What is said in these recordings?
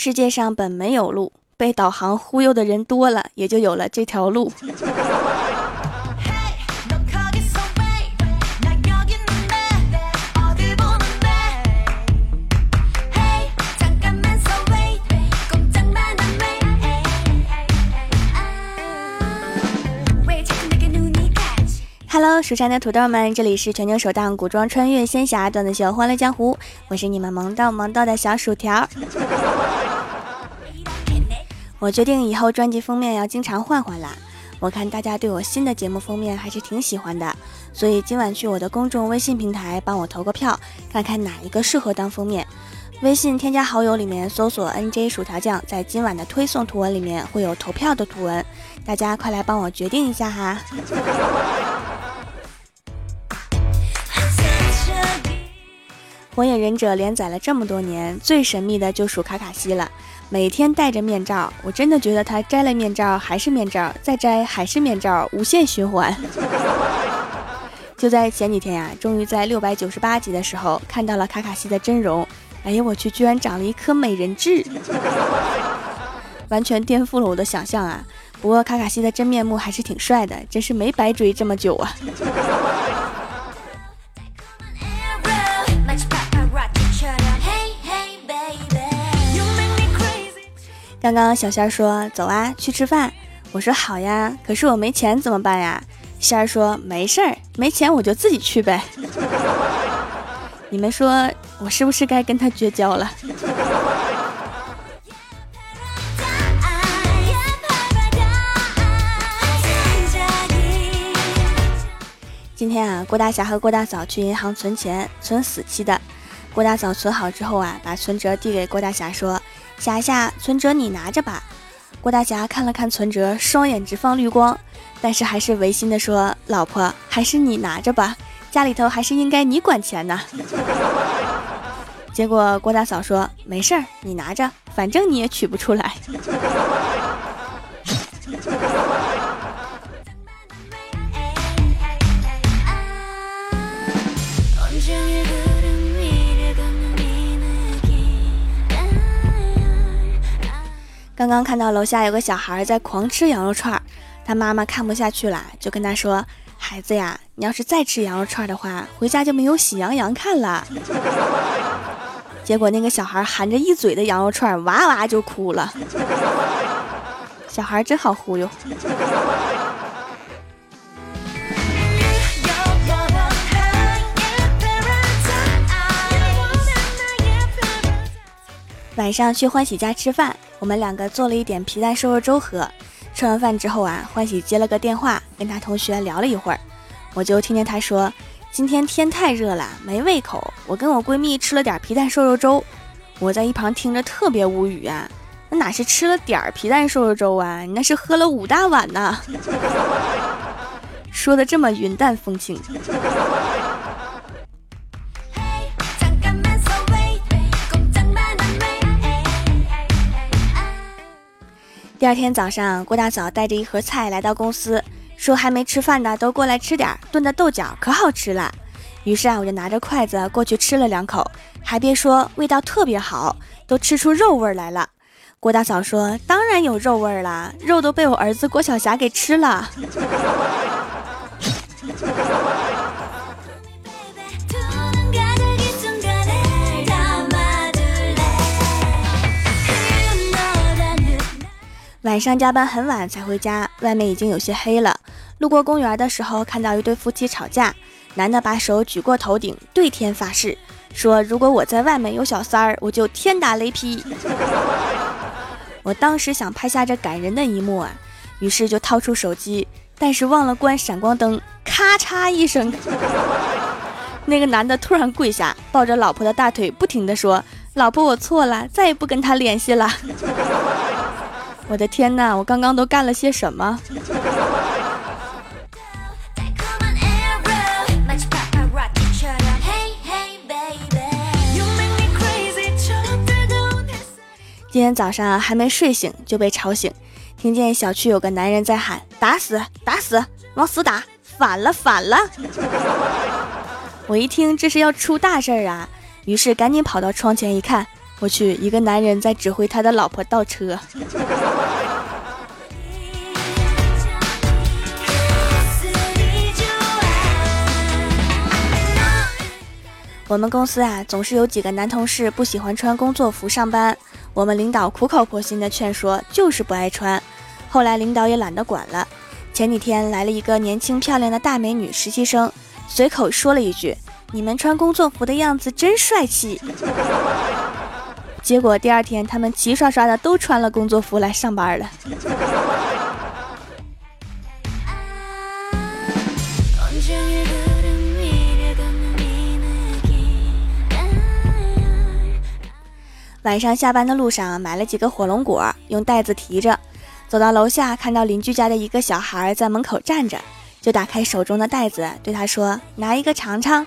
世界上本没有路，被导航忽悠的人多了，也就有了这条路。Hello，蜀山的土豆们，这里是全球首档古装穿越仙侠段子秀《欢乐江湖》，我是你们萌到萌到的小薯条。我决定以后专辑封面要经常换换啦。我看大家对我新的节目封面还是挺喜欢的，所以今晚去我的公众微信平台帮我投个票，看看哪一个适合当封面。微信添加好友里面搜索 “nj 薯条酱”，在今晚的推送图文里面会有投票的图文，大家快来帮我决定一下哈。火影忍者连载了这么多年，最神秘的就属卡卡西了。每天戴着面罩，我真的觉得他摘了面罩还是面罩，再摘还是面罩，无限循环。就在前几天呀，终于在六百九十八集的时候看到了卡卡西的真容。哎呀，我去，居然长了一颗美人痣，完全颠覆了我的想象啊！不过卡卡西的真面目还是挺帅的，真是没白追这么久啊。刚刚小仙儿说走啊，去吃饭。我说好呀，可是我没钱怎么办呀？仙儿说没事儿，没钱我就自己去呗。你们说我是不是该跟他绝交了？今天啊，郭大侠和郭大嫂去银行存钱，存死期的。郭大嫂存好之后啊，把存折递给郭大侠说。霞霞，存折你拿着吧。郭大侠看了看存折，双眼直放绿光，但是还是违心的说：“老婆，还是你拿着吧，家里头还是应该你管钱呢。”结果郭大嫂说：“没事儿，你拿着，反正你也取不出来。” 刚刚看到楼下有个小孩在狂吃羊肉串，他妈妈看不下去了，就跟他说：“孩子呀，你要是再吃羊肉串的话，回家就没有喜羊羊看了。”结果那个小孩含着一嘴的羊肉串，哇哇就哭了。小孩真好忽悠。晚上去欢喜家吃饭。我们两个做了一点皮蛋瘦肉粥喝，吃完饭之后啊，欢喜接了个电话，跟他同学聊了一会儿，我就听见他说：“今天天太热了，没胃口。”我跟我闺蜜吃了点皮蛋瘦肉粥，我在一旁听着特别无语啊，那哪是吃了点皮蛋瘦肉粥啊，你那是喝了五大碗呢，说的这么云淡风轻。第二天早上，郭大嫂带着一盒菜来到公司，说还没吃饭的都过来吃点炖的豆角，可好吃了。于是啊，我就拿着筷子过去吃了两口，还别说，味道特别好，都吃出肉味来了。郭大嫂说：“当然有肉味了，肉都被我儿子郭晓霞给吃了。”晚上加班很晚才回家，外面已经有些黑了。路过公园的时候，看到一对夫妻吵架，男的把手举过头顶，对天发誓，说如果我在外面有小三儿，我就天打雷劈。我当时想拍下这感人的一幕啊，于是就掏出手机，但是忘了关闪光灯，咔嚓一声，那个男的突然跪下，抱着老婆的大腿，不停的说：“老婆，我错了，再也不跟他联系了。” 我的天哪！我刚刚都干了些什么？今天早上还没睡醒就被吵醒，听见小区有个男人在喊：“打死，打死，往死打，反了，反了！”我一听这是要出大事儿啊，于是赶紧跑到窗前一看，我去，一个男人在指挥他的老婆倒车。我们公司啊，总是有几个男同事不喜欢穿工作服上班。我们领导苦口婆心的劝说，就是不爱穿。后来领导也懒得管了。前几天来了一个年轻漂亮的大美女实习生，随口说了一句：“你们穿工作服的样子真帅气。”结果第二天，他们齐刷刷的都穿了工作服来上班了。晚上下班的路上买了几个火龙果，用袋子提着，走到楼下看到邻居家的一个小孩在门口站着，就打开手中的袋子对他说：“拿一个尝尝。”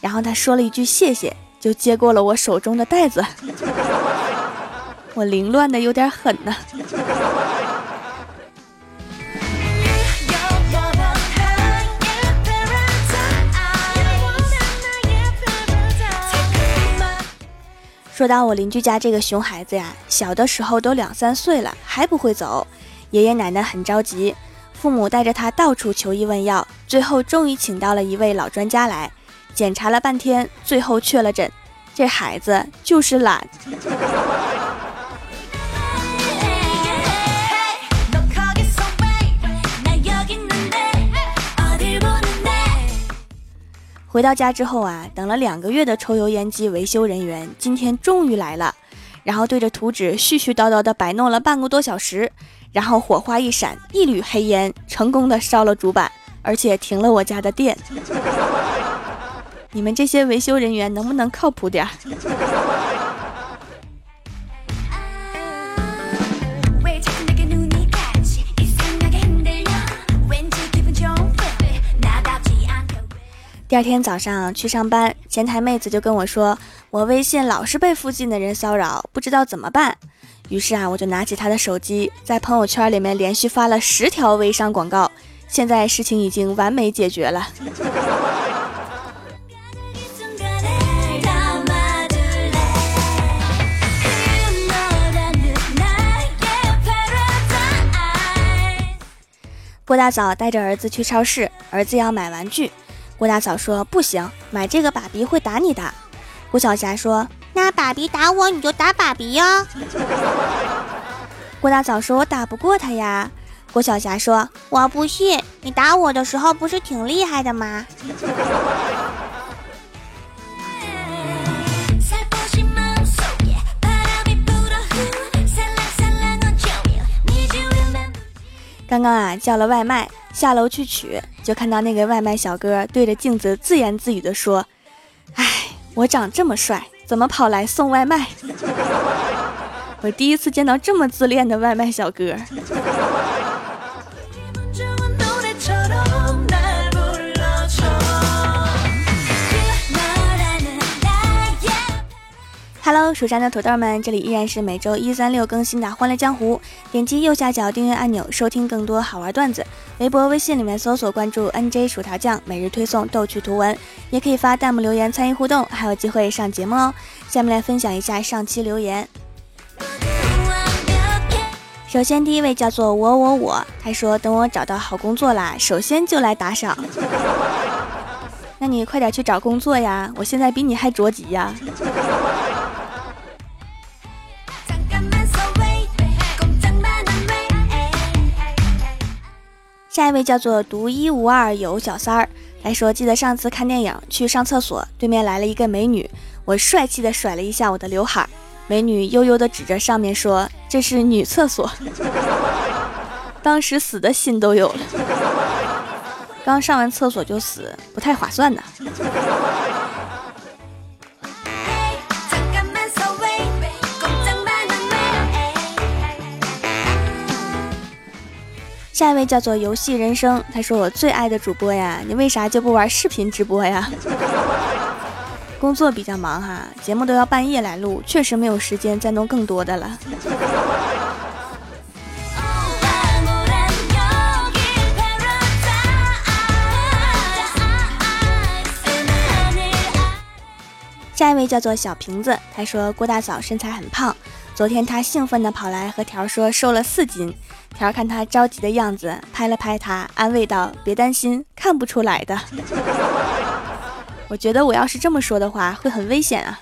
然后他说了一句谢谢，就接过了我手中的袋子。我凌乱的有点狠呢。说到我邻居家这个熊孩子呀，小的时候都两三岁了还不会走，爷爷奶奶很着急，父母带着他到处求医问药，最后终于请到了一位老专家来检查了半天，最后确了诊，这孩子就是懒。回到家之后啊，等了两个月的抽油烟机维修人员今天终于来了，然后对着图纸絮絮叨叨的摆弄了半个多小时，然后火花一闪，一缕黑烟成功的烧了主板，而且停了我家的电。你们这些维修人员能不能靠谱点儿？第二天早上去上班，前台妹子就跟我说，我微信老是被附近的人骚扰，不知道怎么办。于是啊，我就拿起她的手机，在朋友圈里面连续发了十条微商广告。现在事情已经完美解决了。郭大嫂带着儿子去超市，儿子要买玩具。郭大嫂说：“不行，买这个爸比会打你的。”郭晓霞说：“那爸比打我，你就打爸比呀。”郭大嫂说：“我打不过他呀。”郭晓霞说：“我不信，你打我的时候不是挺厉害的吗？”刚刚啊，叫了外卖。下楼去取，就看到那个外卖小哥对着镜子自言自语地说：“哎，我长这么帅，怎么跑来送外卖？” 我第一次见到这么自恋的外卖小哥。Hello，蜀山的土豆们，这里依然是每周一、三、六更新的《欢乐江湖》。点击右下角订阅按钮，收听更多好玩段子。微博、微信里面搜索关注 NJ 薯条酱，每日推送逗趣图文，也可以发弹幕留言参与互动，还有机会上节目哦。下面来分享一下上期留言。首先第一位叫做我我我，他说等我找到好工作啦，首先就来打赏。那你快点去找工作呀，我现在比你还着急呀。下一位叫做独一无二有小三儿，他说：“记得上次看电影去上厕所，对面来了一个美女，我帅气的甩了一下我的刘海，美女悠悠的指着上面说：这是女厕所。当时死的心都有了，刚上完厕所就死，不太划算呢。”下一位叫做游戏人生，他说我最爱的主播呀，你为啥就不玩视频直播呀？工作比较忙哈，节目都要半夜来录，确实没有时间再弄更多的了。下一位叫做小瓶子，他说郭大嫂身材很胖，昨天他兴奋地跑来和条说瘦了四斤。条看他着急的样子，拍了拍他，安慰道：“别担心，看不出来的。”我觉得我要是这么说的话，会很危险啊。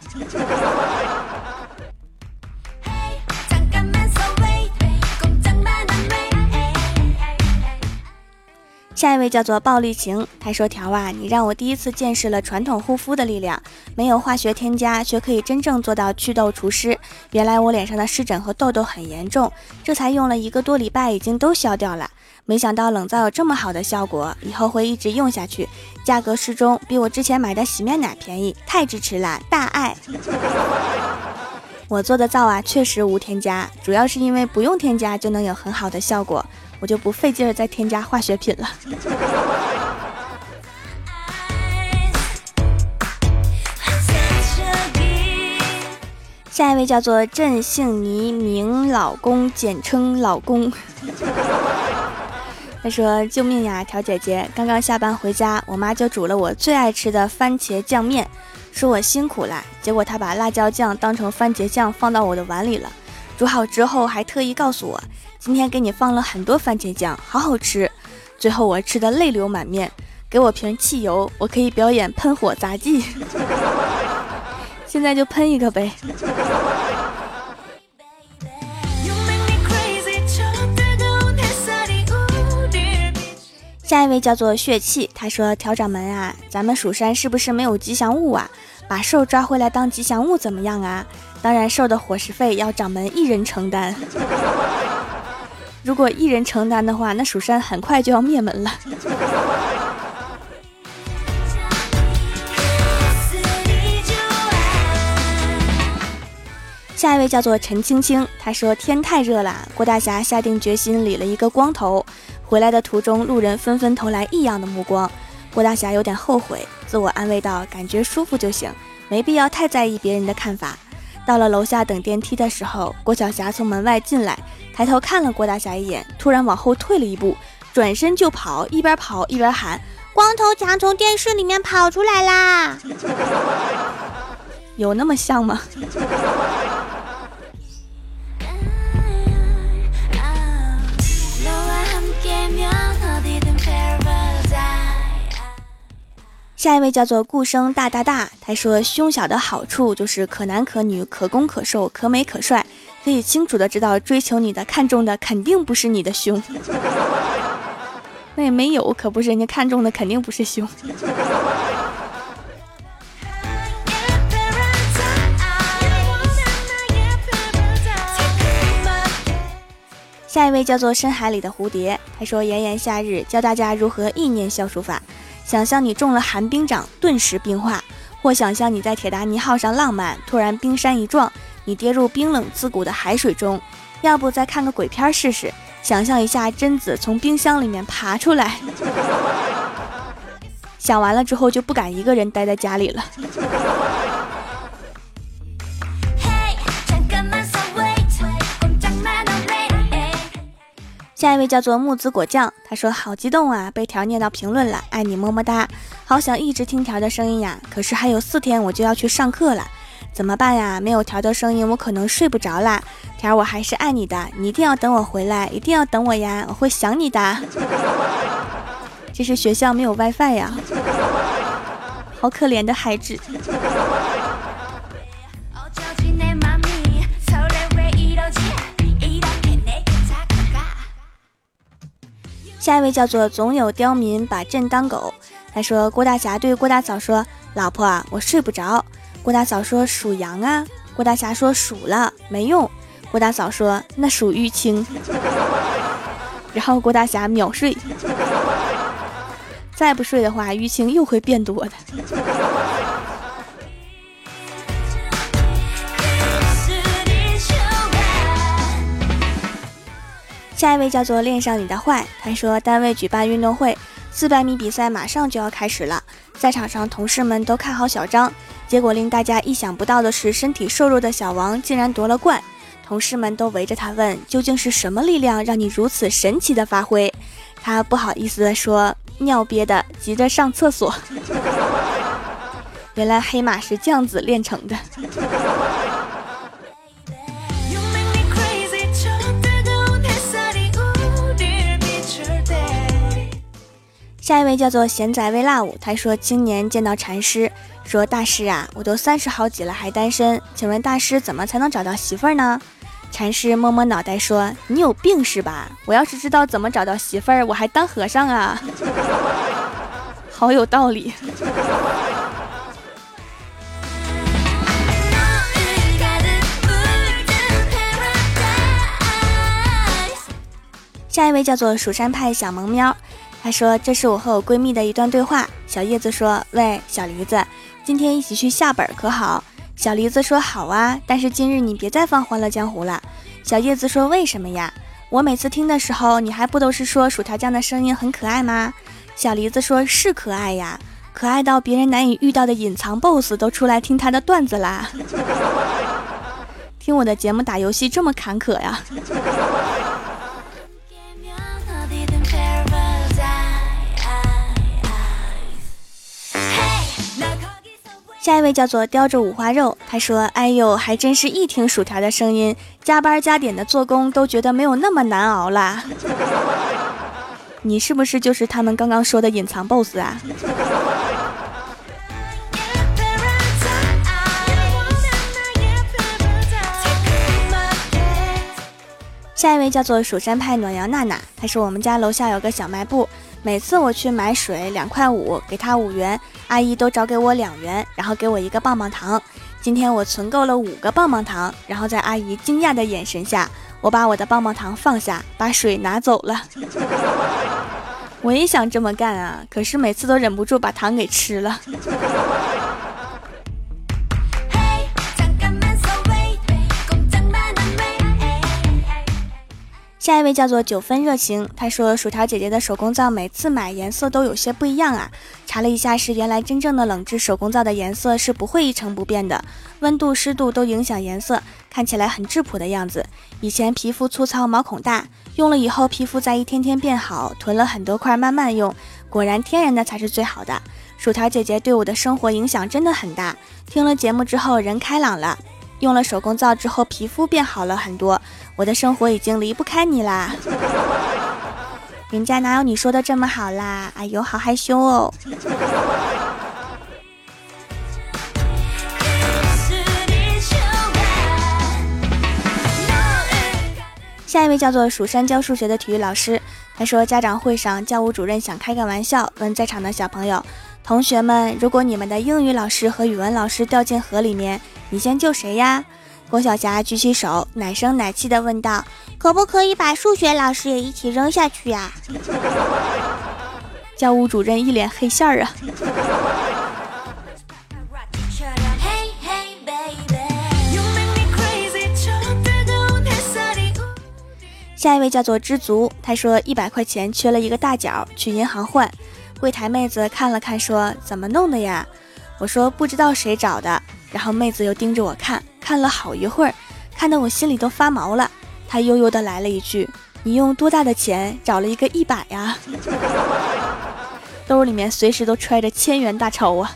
下一位叫做暴力情，他说：“条啊，你让我第一次见识了传统护肤的力量，没有化学添加，却可以真正做到祛痘除湿。原来我脸上的湿疹和痘痘很严重，这才用了一个多礼拜，已经都消掉了。没想到冷皂有这么好的效果，以后会一直用下去。价格适中，比我之前买的洗面奶便宜，太支持了，大爱！我做的皂啊，确实无添加，主要是因为不用添加就能有很好的效果。”我就不费劲儿再添加化学品了。下一位叫做郑姓倪名老公，简称老公。他说：“救命呀，条姐姐！刚刚下班回家，我妈就煮了我最爱吃的番茄酱面，说我辛苦了。结果她把辣椒酱当成番茄酱放到我的碗里了。煮好之后还特意告诉我。”今天给你放了很多番茄酱，好好吃。最后我吃的泪流满面，给我瓶汽油，我可以表演喷火杂技。现在就喷一个呗。下一位叫做血气，他说：“调掌门啊，咱们蜀山是不是没有吉祥物啊？把兽抓回来当吉祥物怎么样啊？当然，兽的伙食费要掌门一人承担。”如果一人承担的话，那蜀山很快就要灭门了。下一位叫做陈青青，他说天太热了，郭大侠下定决心理了一个光头。回来的途中，路人纷纷投来异样的目光，郭大侠有点后悔，自我安慰道：感觉舒服就行，没必要太在意别人的看法。到了楼下等电梯的时候，郭晓霞从门外进来。抬头看了郭大侠一眼，突然往后退了一步，转身就跑，一边跑一边喊：“光头强从电视里面跑出来啦！” 有那么像吗？下一位叫做顾生大大大，他说：“胸小的好处就是可男可女，可攻可受，可美可帅。”可以清楚的知道，追求你的、看中的肯定不是你的胸，那也没有，可不是人家看中的肯定不是胸。下一位叫做深海里的蝴蝶，他说：炎炎夏日，教大家如何意念消除法。想象你中了寒冰掌，顿时冰化；或想象你在铁达尼号上浪漫，突然冰山一撞。你跌入冰冷刺骨的海水中，要不再看个鬼片试试？想象一下贞子从冰箱里面爬出来，想完了之后就不敢一个人待在家里了。下一位叫做木子果酱，他说好激动啊，被条念到评论了，爱你么么哒，好想一直听条的声音呀，可是还有四天我就要去上课了。怎么办呀？没有条的声音，我可能睡不着啦。条，我还是爱你的，你一定要等我回来，一定要等我呀，我会想你的。这是学校没有 WiFi 呀，好可怜的孩子。下一位叫做总有刁民把朕当狗，他说郭大侠对郭大嫂说：“老婆，我睡不着。”郭大嫂说属羊啊，郭大侠说属了没用，郭大嫂说那属淤青，然后郭大侠秒睡，再不睡的话淤青又会变多的。下一位叫做恋上你的坏，他说单位举办运动会，四百米比赛马上就要开始了，在场上同事们都看好小张。结果令大家意想不到的是，身体瘦弱的小王竟然夺了冠。同事们都围着他问：“究竟是什么力量让你如此神奇的发挥？”他不好意思地说：“尿憋的，急着上厕所。” 原来黑马是这样子炼成的。下一位叫做贤仔微辣舞，他说今年见到禅师，说大师啊，我都三十好几了还单身，请问大师怎么才能找到媳妇儿呢？禅师摸摸脑袋说：“你有病是吧？我要是知道怎么找到媳妇儿，我还当和尚啊！” 好有道理。下一位叫做蜀山派小萌喵。他说：“这是我和我闺蜜的一段对话。”小叶子说：“喂，小梨子，今天一起去下本可好？”小梨子说：“好啊，但是今日你别再放《欢乐江湖》了。”小叶子说：“为什么呀？我每次听的时候，你还不都是说薯条酱的声音很可爱吗？”小梨子说：“是可爱呀，可爱到别人难以遇到的隐藏 BOSS 都出来听他的段子啦。听我的节目打游戏这么坎坷呀？”下一位叫做叼着五花肉，他说：“哎呦，还真是一听薯条的声音，加班加点的做工都觉得没有那么难熬啦。你是不是就是他们刚刚说的隐藏 BOSS 啊？”下一位叫做蜀山派暖阳娜娜，她说：“我们家楼下有个小卖部。”每次我去买水两块五，给他五元，阿姨都找给我两元，然后给我一个棒棒糖。今天我存够了五个棒棒糖，然后在阿姨惊讶的眼神下，我把我的棒棒糖放下，把水拿走了。我也想这么干啊，可是每次都忍不住把糖给吃了。下一位叫做九分热情，他说薯条姐姐的手工皂每次买颜色都有些不一样啊。查了一下，是原来真正的冷制手工皂的颜色是不会一成不变的，温度、湿度都影响颜色，看起来很质朴的样子。以前皮肤粗糙、毛孔大，用了以后皮肤在一天天变好，囤了很多块慢慢用，果然天然的才是最好的。薯条姐姐对我的生活影响真的很大，听了节目之后人开朗了。用了手工皂之后，皮肤变好了很多。我的生活已经离不开你啦，人家哪有你说的这么好啦？哎呦，好害羞哦。下一位叫做蜀山教数学的体育老师，他说家长会上教务主任想开个玩笑，问在场的小朋友。同学们，如果你们的英语老师和语文老师掉进河里面，你先救谁呀？郭晓霞举起手，奶声奶气地问道：“可不可以把数学老师也一起扔下去呀？” 教务主任一脸黑线儿啊！下一位叫做知足，他说一百块钱缺了一个大角，去银行换。柜台妹子看了看，说：“怎么弄的呀？”我说：“不知道谁找的。”然后妹子又盯着我看，看了好一会儿，看得我心里都发毛了。她悠悠的来了一句：“你用多大的钱找了一个一百呀？” 兜里面随时都揣着千元大钞啊！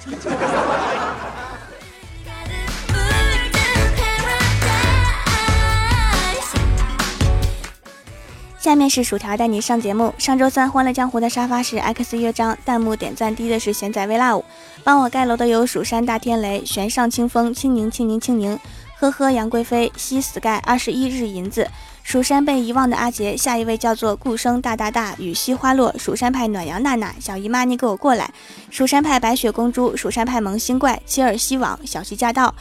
下面是薯条带你上节目。上周三《欢乐江湖》的沙发是 X 乐章，弹幕点赞低的是贤仔微辣舞，帮我盖楼的有蜀山大天雷、玄上清风、青柠青柠青柠，呵呵杨贵妃、西 sky 二十一日银子，蜀山被遗忘的阿杰，下一位叫做顾生大大大，雨西花落，蜀山派暖阳娜娜，小姨妈你给我过来，蜀山派白雪公主，蜀山派萌新怪，切尔西网，小西驾到，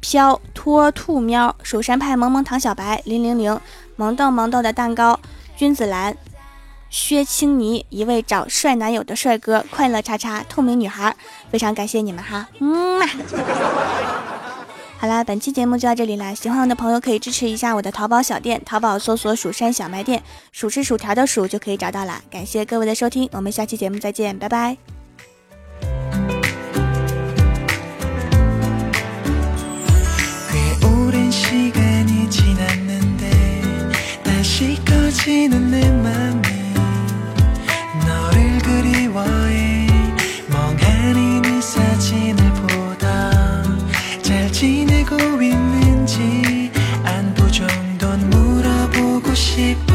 飘托兔喵，蜀山派萌萌糖小白，零零零，萌豆萌豆的蛋糕。君子兰、薛青泥，一位找帅男友的帅哥，快乐叉叉，透明女孩，非常感谢你们哈，嗯嘛。好啦，本期节目就到这里啦，喜欢我的朋友可以支持一下我的淘宝小店，淘宝搜索“蜀山小卖店”，数吃薯条的数就可以找到啦。感谢各位的收听，我们下期节目再见，拜拜。 지는 내 맘이 너를 그리워해. 멍하니 네 사진을 보다 잘 지내고 있는지 안부 정도 물어보고 싶어.